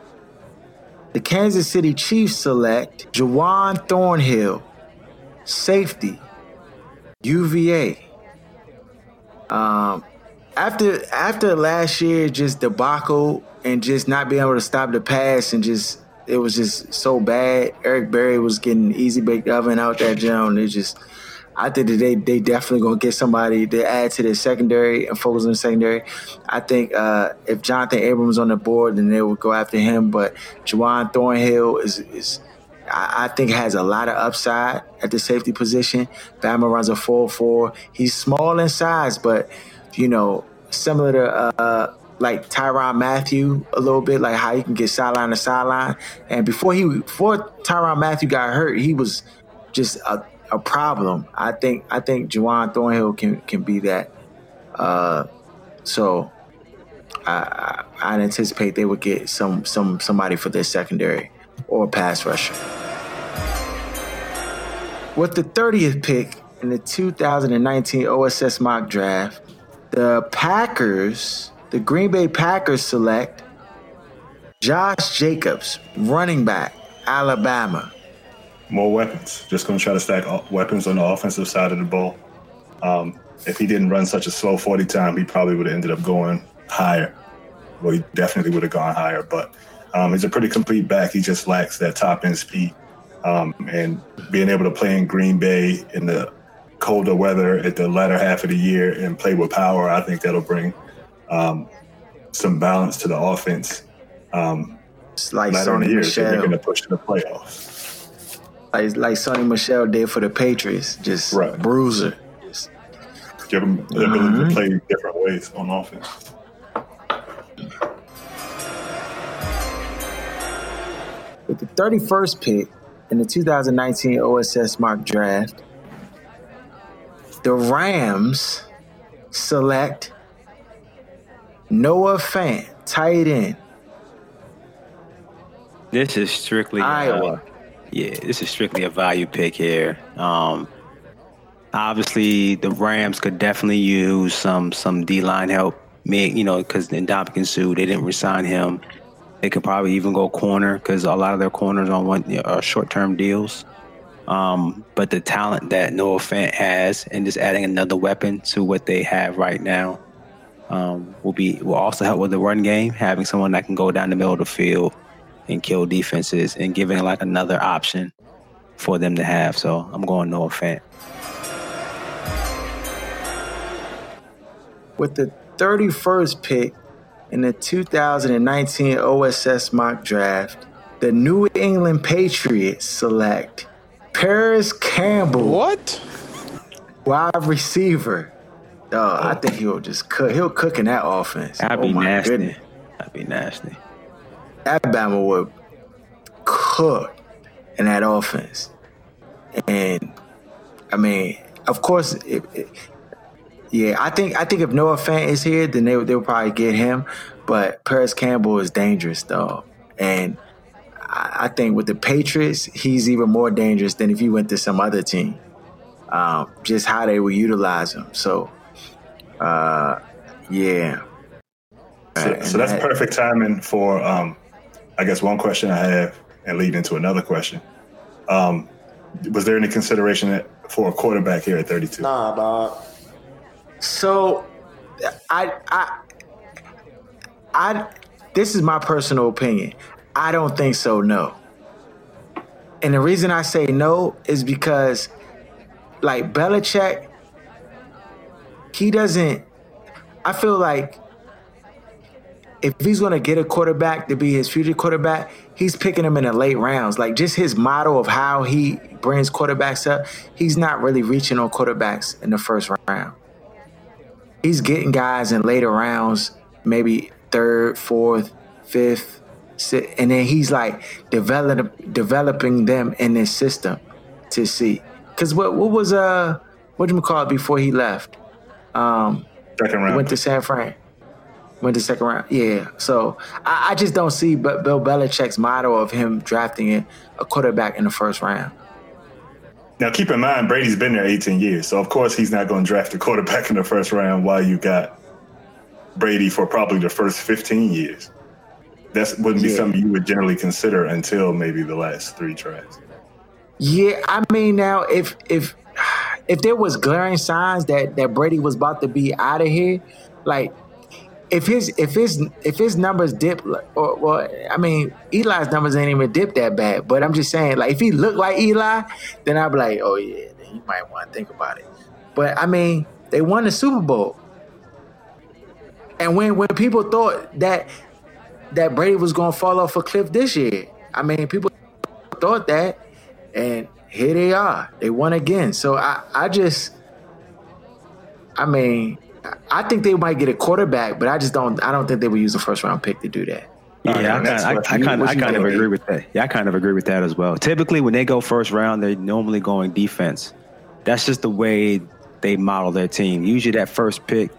the Kansas City Chiefs select Juwan Thornhill, safety, UVA. Um, after after last year, just debacle and just not being able to stop the pass and just it was just so bad. Eric Berry was getting easy baked oven out that jump. It just I think that they they definitely gonna get somebody to add to their secondary and focus on the secondary. I think uh, if Jonathan Abrams on the board, then they will go after him. But Juwan Thornhill is is I, I think has a lot of upside at the safety position. Bama runs a 4-4. He's small in size, but you know similar to uh, like Tyrann Mathieu a little bit, like how he can get sideline to sideline. And before he before Tyrann Mathieu got hurt, he was just a a problem. I think I think Juwan Thornhill can can be that. Uh, so I, I I anticipate they would get some some somebody for their secondary or pass rusher. With the 30th pick in the 2019 OSS mock draft, the Packers, the Green Bay Packers select Josh Jacobs, running back, Alabama more weapons. Just going to try to stack weapons on the offensive side of the ball. Um, if he didn't run such a slow 40 time, he probably would have ended up going higher. Well, he definitely would have gone higher, but um, he's a pretty complete back. He just lacks that top end speed. Um, and being able to play in Green Bay in the colder weather at the latter half of the year and play with power, I think that'll bring um, some balance to the offense. Um, later in the year, they're going to push to the playoffs like like Sony Michel did for the Patriots, just right. bruiser. Just, Give them the ability mm-hmm. to play different ways on offense. With the 31st pick in the 2019 OSS mock draft, the Rams select Noah Fant, tight end. This is strictly Iowa. Uh, yeah, this is strictly a value pick here. Um, obviously, the Rams could definitely use some some D line help. You know, because Ndamukong Suh, they didn't resign him. They could probably even go corner because a lot of their corners on one are short term deals. Um, but the talent that Noah Fant has, and just adding another weapon to what they have right now, um, will be will also help with the run game. Having someone that can go down the middle of the field and kill defenses and giving like another option for them to have. So I'm going no Fant. With the 31st pick in the 2019 OSS mock draft, the New England Patriots select Parris Campbell. What? Wide receiver. Oh, I think he'll just cook. He'll cook in that offense. That'd oh be nasty. Goodness. That'd be nasty. Alabama would cook in that offense. And I mean, of course, it, it, yeah, I think I think if Noah Fant is here, then they they'll probably get him. But Parris Campbell is dangerous though, and I, I think with the Patriots, he's even more dangerous than if he went to some other team. Um, just how they would utilize him. So, uh, yeah. So, so that's that, perfect timing for um, I guess one question I have and lead into another question. Um, was there any consideration for a quarterback here at 32? Nah, dog. So, I, I, I, this is my personal opinion. I don't think so. No. And the reason I say no is because, like Belichick, he doesn't. I feel like if he's going to get a quarterback to be his future quarterback, he's picking him in the late rounds. Like just his model of how he brings quarterbacks up, he's not really reaching on quarterbacks in the first round. He's getting guys in later rounds, maybe third, fourth, fifth, sixth, and then he's like develop, developing them in this system to see. Because what what was uh what do you call it before he left? Um, Second round. went to San Fran. Went to second round. Yeah. So I, I just don't see but Bill Belichick's model of him drafting a quarterback in the first round. Now, keep in mind, Brady's been there 18 years, so of course he's not going to draft a quarterback in the first round while you got Brady for probably the first 15 years. That wouldn't be Yeah. something you would generally consider until maybe the last three drafts. Yeah, I mean now if if if there was glaring signs that that Brady was about to be out of here, like if his if his if his numbers dip or well, I mean Eli's numbers ain't even dip that bad, but I'm just saying like if he looked like Eli, then I'd be like, oh yeah, then you might want to think about it. But I mean, they won the Super Bowl, and when when people thought that that Brady was going to fall off a cliff this year, I mean people thought that, and here they are. They won again. So I, I just, I mean, I think they might get a quarterback, but I just don't. I don't think they would use a first round pick to do that. Yeah, Okay, I next kind, I, I question. kind, I kind of agree with that. Yeah, I kind of agree with that as well. Typically, when they go first round, they're normally going defense. That's just the way they model their team. Usually, that first pick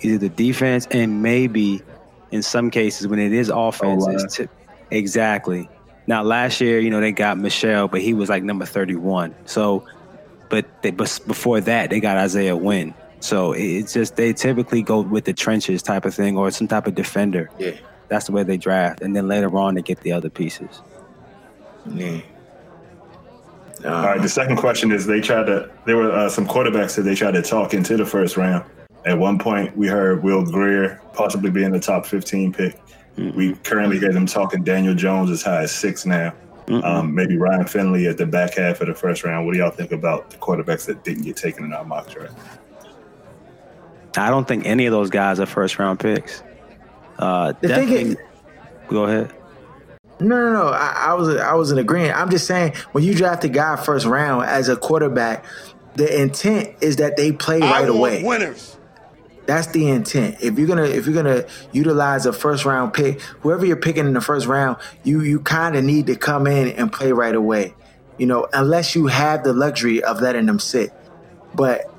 is the defense, and maybe in some cases when it is offense, O-line. it's tip- exactly. Now, last year, you know, they got Michel, but he was like number thirty-one. So, but they, but before that, they got Isaiah Wynn. So it's just they typically go with the trenches type of thing or some type of defender. Yeah, That's the way they draft, and then later on they get the other pieces. yeah. All right. The second question is: They tried to. There were uh, some quarterbacks that they tried to talk into the first round. At one point, we heard Will Grier possibly being the top 15 pick. We currently hear them talking Daniel Jones as high as six now. Um, maybe Ryan Finley at the back half of the first round. What do y'all think about the quarterbacks that didn't get taken in our mock draft? I don't think any of those guys are first round picks. Uh, The thing is- go ahead. No, no, no. I, I was I was in agreement. I'm just saying when you draft a guy first round as a quarterback, the intent is that they play I right want away. winners. That's the intent. If you're gonna if you're gonna utilize a first round pick, whoever you're picking in the first round, you you kind of need to come in and play right away. You know, unless you have the luxury of letting them sit. But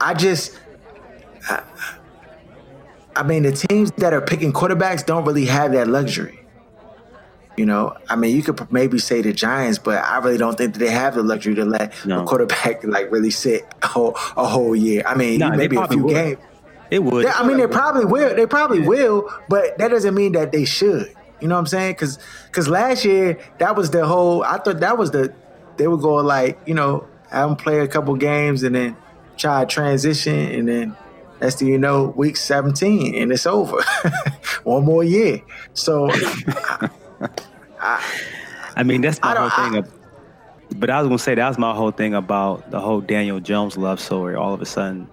I just, I, I mean, the teams that are picking quarterbacks don't really have that luxury. You know, I mean, you could maybe say the Giants, but I really don't think that they have the luxury to let No. a quarterback like really sit a whole, a whole year. I mean, Nah, maybe a few would. games. It would. Yeah, I mean, they probably will. They probably will, but that doesn't mean that they should. You know what I'm saying? Because because last year that was the whole. I thought that was the they would go like you know have them play a couple games and then try to transition and then next thing you know week 17 and it's over. (laughs) One more year. So I I mean, that's my whole thing. Of, but I was gonna say that was my whole thing about the whole Daniel Jones love story. All of a sudden,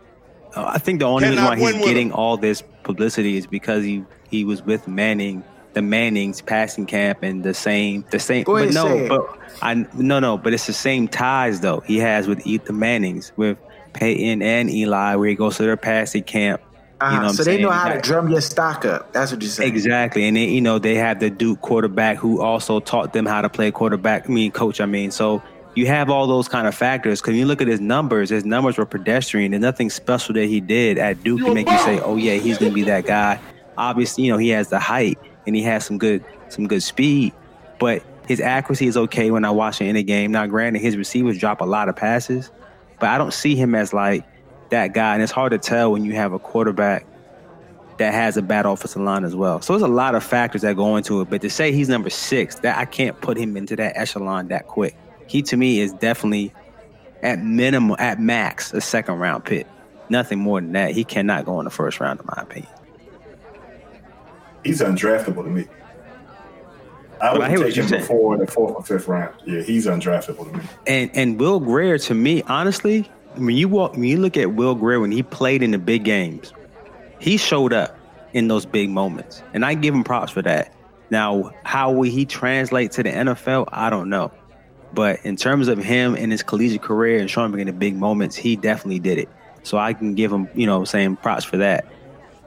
uh, I think the only reason why he's getting him. all this publicity is because he he was with Manning, the Manning's passing camp, and the same the same. Go but ahead, no, but I no no, but it's the same ties though he has with the Mannings with Peyton and Eli, where he goes to their passing camp. uh, You know what I'm so they know saying? how to drum your stock up. That's what you're saying. Exactly, and then, you know they have the Duke quarterback who also taught them how to play quarterback. I mean, coach. I mean, so you have all those kind of factors. Because you look at his numbers, his numbers were pedestrian. There's nothing special that he did at Duke to make you say, "Oh yeah, he's gonna be that guy." Obviously, you know he has the height and he has some good some good speed, but his accuracy is okay when I watch him in a game. Now, granted, his receivers drop a lot of passes, but I don't see him as like that guy. And it's hard to tell when you have a quarterback that has a bad offensive line as well. So there's a lot of factors that go into it. But to say he's number six, that I can't put him into that echelon that quick. He to me is definitely at minimum, at max, a second round pick. Nothing more than that. He cannot go in the first round, in my opinion. He's undraftable to me. I Well, would I hear what take him saying. before the fourth or fifth round. Yeah, he's undraftable to me. And and Will Grier to me, honestly, when you walk, when you look at Will Grier when he played in the big games, he showed up in those big moments, and I give him props for that. Now, how will he translate to the NFL? I don't know. But in terms of him and his collegiate career and showing up in the big moments, he definitely did it. So I can give him, you know, saying props for that.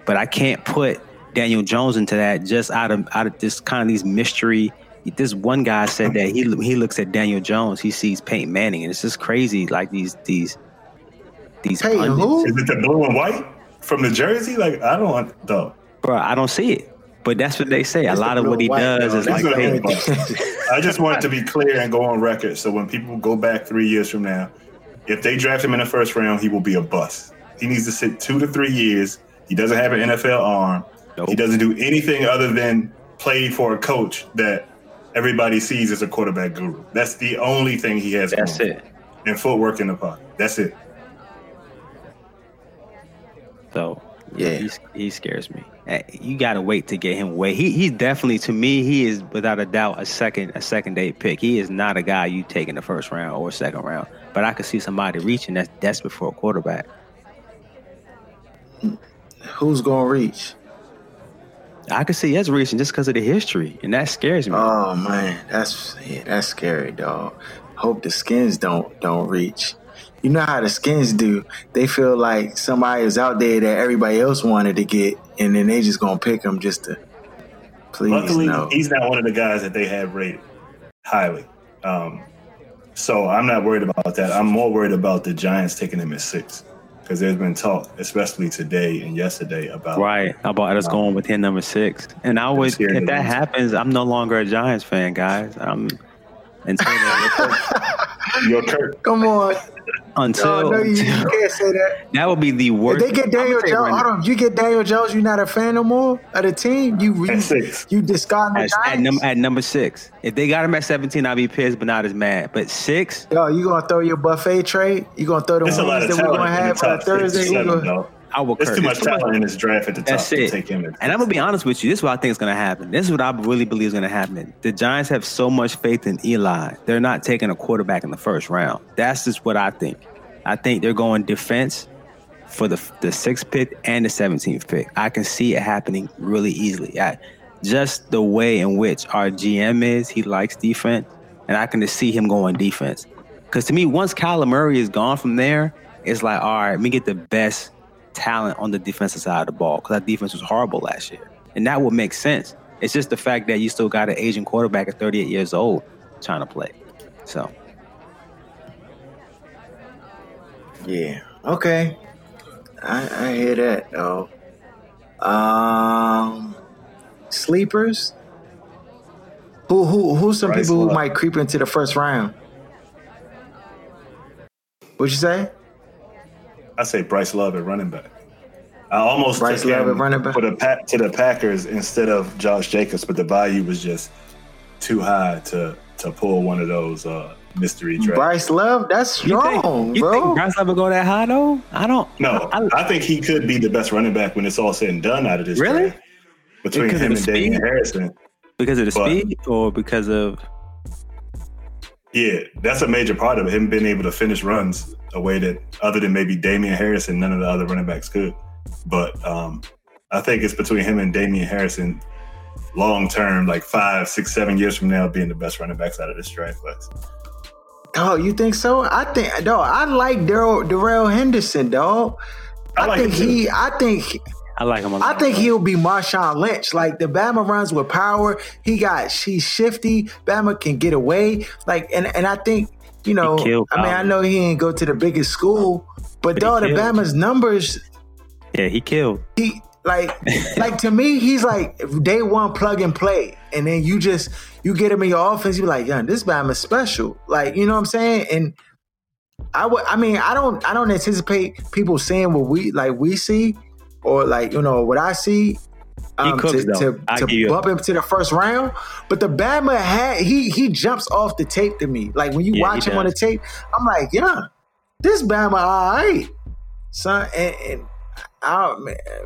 But I can't put Daniel Jones into that just out of out of this kind of these mystery. This one guy said that he he looks at Daniel Jones, he sees Peyton Manning, and it's just crazy. Like these these these Peyton pundits. who? Is it the blue and white from the jersey? Like I don't want though. bro. I don't see it, but that's what they say. A lot of what he white, does is He's like gonna be Peyton. I just want to be clear and go on record. So when people go back three years from now, if they draft him in the first round, he will be a bust. He needs to sit two to three years. He doesn't have an NFL arm. Nope. He doesn't do anything other than play for a coach that everybody sees as a quarterback guru. That's the only thing he has. That's going. it. And footwork in the pocket. That's it. So Yeah. he, he scares me. You gotta wait to get him away. He he's definitely to me he is without a doubt a second a second day pick. He is not a guy you take in the first round or second round. But I could see somebody reaching that's desperate for a quarterback. Who's gonna reach? I could see us reaching just because of the history, and that scares me. Oh man, that's yeah, that's scary, dog. Hope the skins don't don't reach. You know how the skins do. They feel like somebody is out there that everybody else wanted to get, and then they just gonna pick them just to. Please Luckily, no. he's not one of the guys that they have rated highly. Um, so I'm not worried about that. I'm more worried about the Giants taking him at six because there's been talk, especially today and yesterday, about Right, about us going with him number six, and I would scared if that happens, I'm no longer a Giants fan, guys. I'm until your Kurt. Come on, until, no, no, you, you can't say that. that would be the worst. If they get Daniel I'm gonna say Jones, right hold on. You get Daniel Jones, You're not a fan no more of the team. You you, At six. you discard At, at, num- at number six. If they got him at 17, I'd be pissed, but not as mad. But six, Yo, you gonna throw your buffet trade? You gonna throw the There's a lot wings of that we're gonna in the have for Thursday? seven, gonna- though. I will There's too much It's too much- talent in this draft at the top That's to it. take him. at And I'm gonna be honest with you. This is what I think is gonna happen. This is what I really believe is gonna happen. The Giants have so much faith in Eli. They're not taking a quarterback in the first round. That's just what I think. I think they're going defense for the the sixth pick and the 17th pick. I can see it happening really easily. I, just the way in which our GM is, he likes defense, and I can just see him going defense. Because to me, once Kyler Murray is gone from there, it's like, all right, let me get the best talent on the defensive side of the ball because our defense was horrible last year, and that would make sense. It's just the fact that you still got an Asian quarterback at 38 years old trying to play. So Yeah. Okay. I, I hear that though. Um, sleepers. Who who who's some people who might creep into the first round? What'd you say? I say Bryce Love at running back. I almost Bryce took Love him at running back? for the pa- to the Packers instead of Josh Jacobs, but the value was just too high to to pull one of those uh, mystery drafts. Bryce Love. That's you think, strong, you bro. think Bryce Love would go that high though? I don't. No, I, I think he could be the best running back when it's all said and done out of this Really? draft. Between Because of him the and Damien speed? Harrison. because of the But- speed or because of Yeah, that's a major part of it. Him being able to finish runs a way that other than maybe Damien Harrison, none of the other running backs could. But um, I think it's between him and Damien Harrison long term, like five, six, seven years from now, being the best running backs out of this draft class. Oh, you think so? I think, dog. I like Daryl Darrell Henderson, dog. I I, like think he. I think. I like him a lot. I think he'll be Marshawn Lynch. Like the Bama runs with power. He got he's shifty. Bama can get away. Like and and I think you know. I mean, I know he ain't go to the biggest school, but, But dog, the. Bama's numbers. yeah, he killed. He like (laughs) like to me, he's like day one plug and play, and then you just you get him in your offense. You be like, yeah, this Bama's special. Like you know what I'm saying? And I would. I mean, I don't. I don't anticipate people seeing what we like we see, or like you know what I see. Um, cooks, to to, I to bump him to the first round, but the Bama had he he jumps off the tape to me. Like when you Yeah, watch him on the tape, I'm like, yeah, this Bama all right, son. And, and I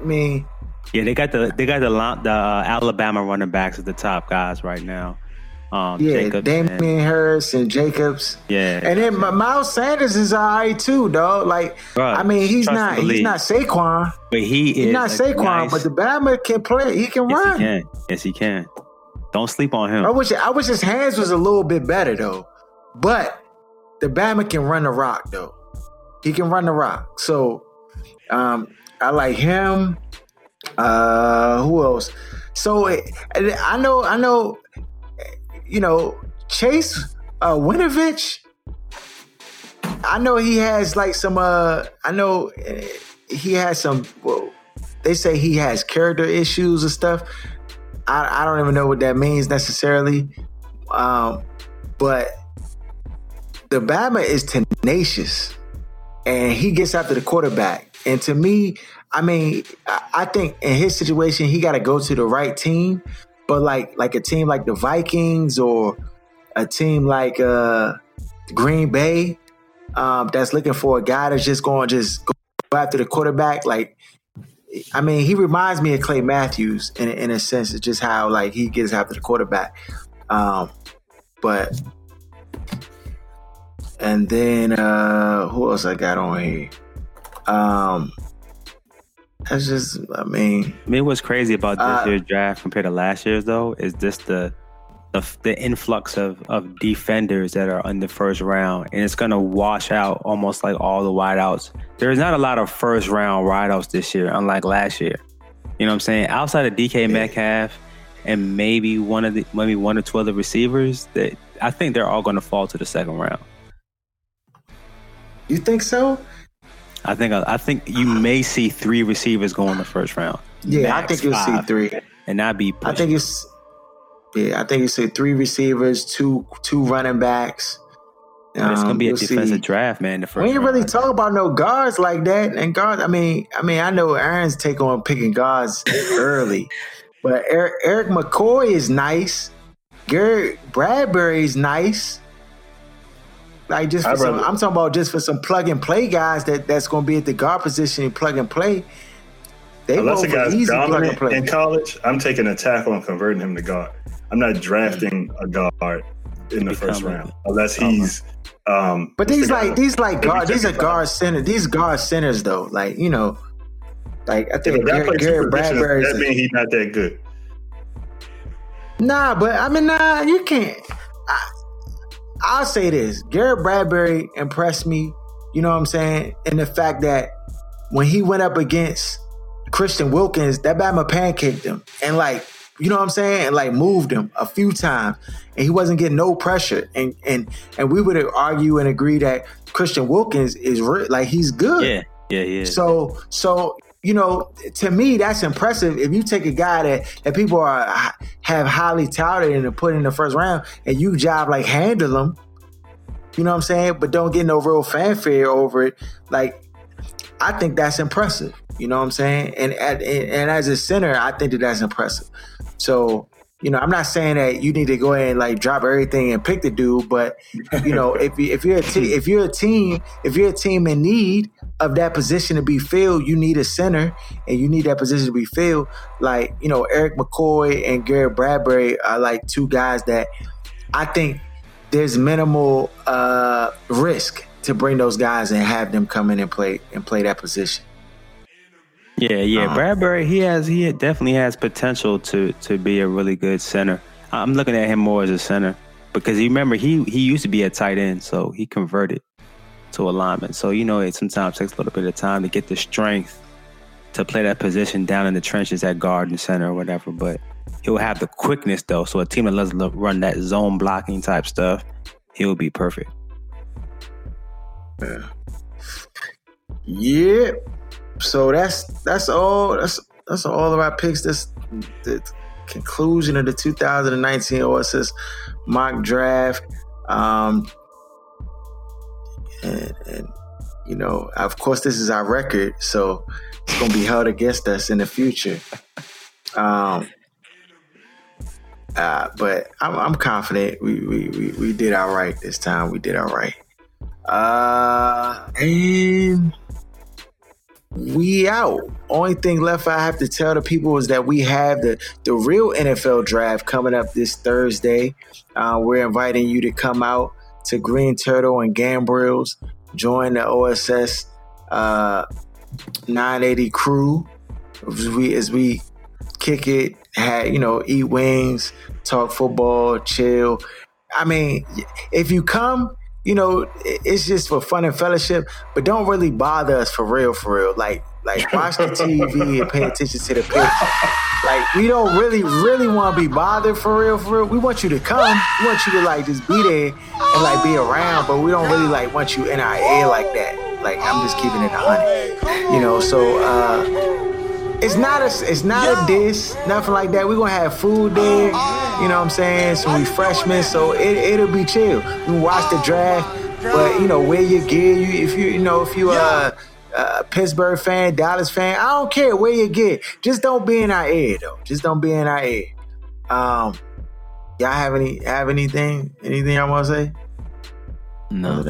mean, Yeah, they got the they got the the uh, Alabama running backs at the top guys right now. Um, Yeah, Jacobs Damien and- Harris and Jacobs. yeah, And then M- Miles Sanders is alright too, dog. Like, Bruh, I mean, he's not he's not Saquon. but he is He's not a Saquon, nice- but the Bama can play. He can yes, run. he can. Yes, he can. Don't sleep on him. I wish I wish his hands was a little bit better though. But the Bama can run the rock though. He can run the rock. So um I like him. Uh who else? So eh, I know I know you know Chase uh Winovich I know he has like some uh I know eh, he has some well they say he has character issues and stuff. I, I don't even know what that means necessarily. Um, but the Bama is tenacious and he gets after the quarterback. And to me, I mean, I, I think in his situation, he got to go to the right team. But like like a team like the Vikings or a team like uh, Green Bay um, that's looking for a guy that's just going just go after the quarterback, like I mean, he reminds me of Clay Matthews in, in a sense It's just how like he gets after the quarterback. Um, but and then uh who else I got on here? Um that's just I mean I mean, what's crazy about this Uh, year's draft compared to last year's though is just the the, the influx of, of defenders that are in the first round, and it's gonna wash out almost like all the wideouts. There's not a lot of first round wideouts this year, unlike last year. You know what I'm saying? Outside of DK Metcalf and maybe one of the maybe one or two other receivers, that I think they're all gonna fall to the second round. you think so? I think I think you may see three receivers go in the first round. Yeah, I think you'll see five. three. and not be. I think it's yeah, I think you see three receivers, two two running backs. But it's gonna Um, be a defensive see- draft, man. The first We ain't really talk about no guards like that. And guards, I mean, I mean, I know Aaron's take on picking guards early, but Eric, Erik McCoy is nice. Garrett is nice. Like just for I'd some, rather- I'm talking about just for some plug and play guys that that's going to be at the guard position and plug and play. They Unless go a guy's easy plug and play. in college, I'm taking a tackle and converting him to guard. I'm not drafting a guard in the first round unless he's. Um, But these the like these like guard these are guard center these guard centers though. Like you know, like I think guy Garrett, plays two Garrett that means he's not that good. Nah, but I mean, nah, you can't. I, I'll say this: Garrett Bradbury impressed me. You know what I'm saying? And the fact that when he went up against Christian Wilkins, that Bama pancaked him, and like, you know what I'm saying, and like moved him a few times, and he wasn't getting no pressure. And and and we would argue and agree that Christian Wilkins is re- like he's good. Yeah, yeah, yeah. So, so you know, to me, that's impressive. If you take a guy that that people are have highly touted and put in the first round, and you job like handle him, you know what I'm saying, but don't get no real fanfare over it. Like, I think that's impressive. You know what I'm saying? And at, and, and as a center, I think that that's impressive. So. You know, I'm not saying that you need to go ahead and like drop everything and pick the dude, but you know, (laughs) if you, if you're a te- if you're a team, if you're a team in need of that position to be filled, you need a center, and you need that position to be filled. Like you know, Erik McCoy and Garrett Bradbury are like two guys that I think there's minimal uh, risk to bring those guys and have them come in and play and play that position. Yeah, yeah. Uh-huh. Bradbury, he has he definitely has potential to to be a really good center. I'm looking at him more as a center because you remember he he used to be a tight end, so he converted to a lineman. So you know it sometimes takes a little bit of time to get the strength to play that position down in the trenches at guard and center or whatever. But he'll have the quickness though. So a team that lets him run that zone blocking type stuff, he'll be perfect. Yeah. Yeah. So that's that's all. That's that's all of our picks. This the conclusion of the 2019 OSS mock draft. Um, and, and you know, of course, this is our record, so it's gonna be held against us in the future. Um, uh, but I'm, I'm confident we, we we we did all right this time. We did all right. Uh, and we out only thing left I have to tell the people is that we have the the real NFL draft coming up this Thursday. Uh, we're inviting you to come out to Green Turtle and Gambrills, join the OSS uh, 980 crew as we as we kick it, had you know, eat wings, talk football, chill. I mean, if you come, you know, it's just for fun and fellowship, but don't really bother us for real, for real. Like, like watch the TV (laughs) and pay attention to the pitch. Like, we don't really, really want to be bothered for real, for real. We want you to come. We want you to like just be there and like be around, but we don't really like want you in our ear like that. Like, I'm just keeping it a hundred, you know. So, uh, it's not a it's not a diss, nothing like that. We're gonna have food there, you know what I'm saying? Some refreshments, so it it'll be chill. We watch the draft, but you know, wear your gear. You if you you know if you uh a Pittsburgh fan, Dallas fan, I don't care where you get. Just don't be in our ear though. Just don't be in our ear. Um, y'all have any have anything anything I want to say? No.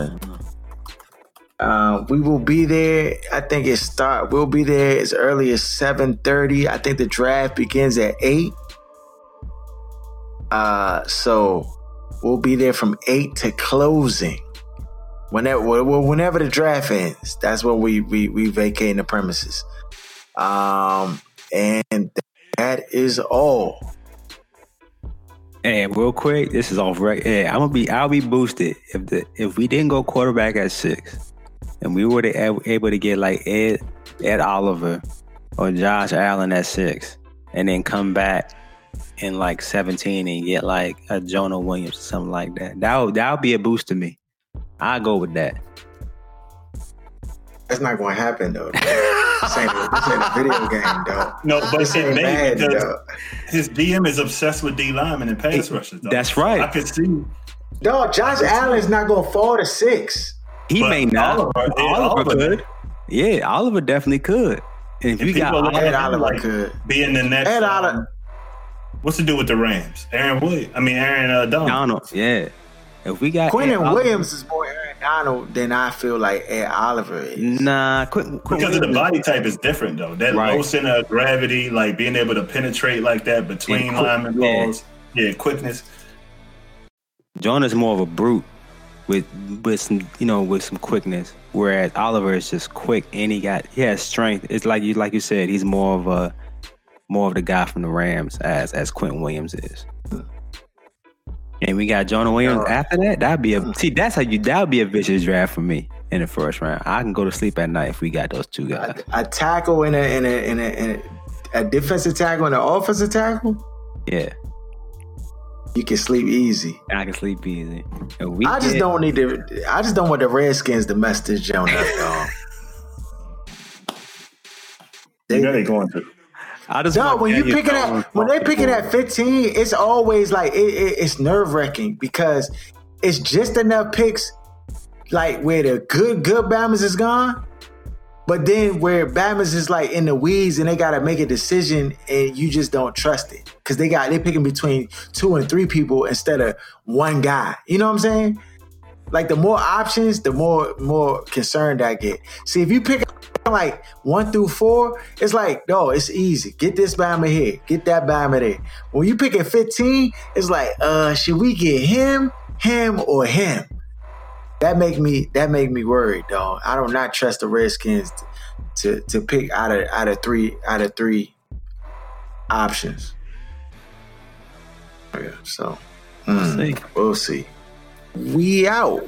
Uh, we will be there. I think it start. We'll be there as early as seven thirty. I think the draft begins at eight. Uh, so we'll be there from eight to closing. Whenever, whenever the draft ends, that's when we we we vacate the premises. Um, and that is all. And real quick, this is off right. Hey, I'm gonna be. I'll be boosted if the if we didn't go quarterback at six and we were able to get like Ed Ed Oliver or Josh Allen at six, and then come back in like 17 and get like a Jonah Williams or something like that. That would that would be a boost to me. I go with that. That's not going to happen though. (laughs) this, ain't a, this ain't a video game, though. No, but this it ain't bad, though. his DM is obsessed with D linemen and pass rushers. Though. That's right. I could see. Dog, Josh Allen's not going to fall to six. He But may not. Oliver- Oliver, yeah, Oliver- could. Yeah, Oliver definitely could. And if And you got people Oliver, Ed Oliver like could. being the next. Ed um, Oliver- what's to do with the Rams? Aaron Williams. I mean Aaron uh, Donald. Donald, yeah. If we got Quinnen Ed Oliver- Williams is more Aaron Donald than I feel like Ed Oliver is. Nah, Quinnen, Quinnen Because of the body type is different though. That Right. low center of gravity, like being able to penetrate like that between And quick- lineman yeah. balls. Yeah, quickness. Jonah's more of a brute with with some you know with some quickness, whereas Oliver is just quick and he got he has strength. It's like you like you said, he's more of a more of the guy from the Rams as as Quinnen Williams is. And we got Jonah Williams after that. That'd be a see. That's how you. That would be a vicious draft for me in the first round. I can go to sleep at night if we got those two guys. A tackle and a, and a, and a, and a, a defensive tackle and an offensive tackle, Yeah, you can sleep easy. I can sleep easy. And we I just get- don't need to. I just don't want the Redskins to mess this joint up, (laughs) dog. You know they going to. I just Dog, want when you picking at when they picking at 15, it's always like it, it- it's nerve wracking because it's just enough picks, like where the good good Bama's is gone, but then where Bama's is like in the weeds and they gotta make a decision and you just don't trust it because they got they picking between two and three people instead of one guy. You know what I'm saying? Like the more options, the more more concerned I get. See, if you pick (laughs) like one through four, it's like, no, it's easy. Get this Bama here, get that Bama there. When you pick at 15, it's like, uh, should we get him, him, or him? That make me that make me worried, dog. I do not trust the Redskins to, to to pick out of out of three out of three options. Yeah, so mm, see. we'll see. We out.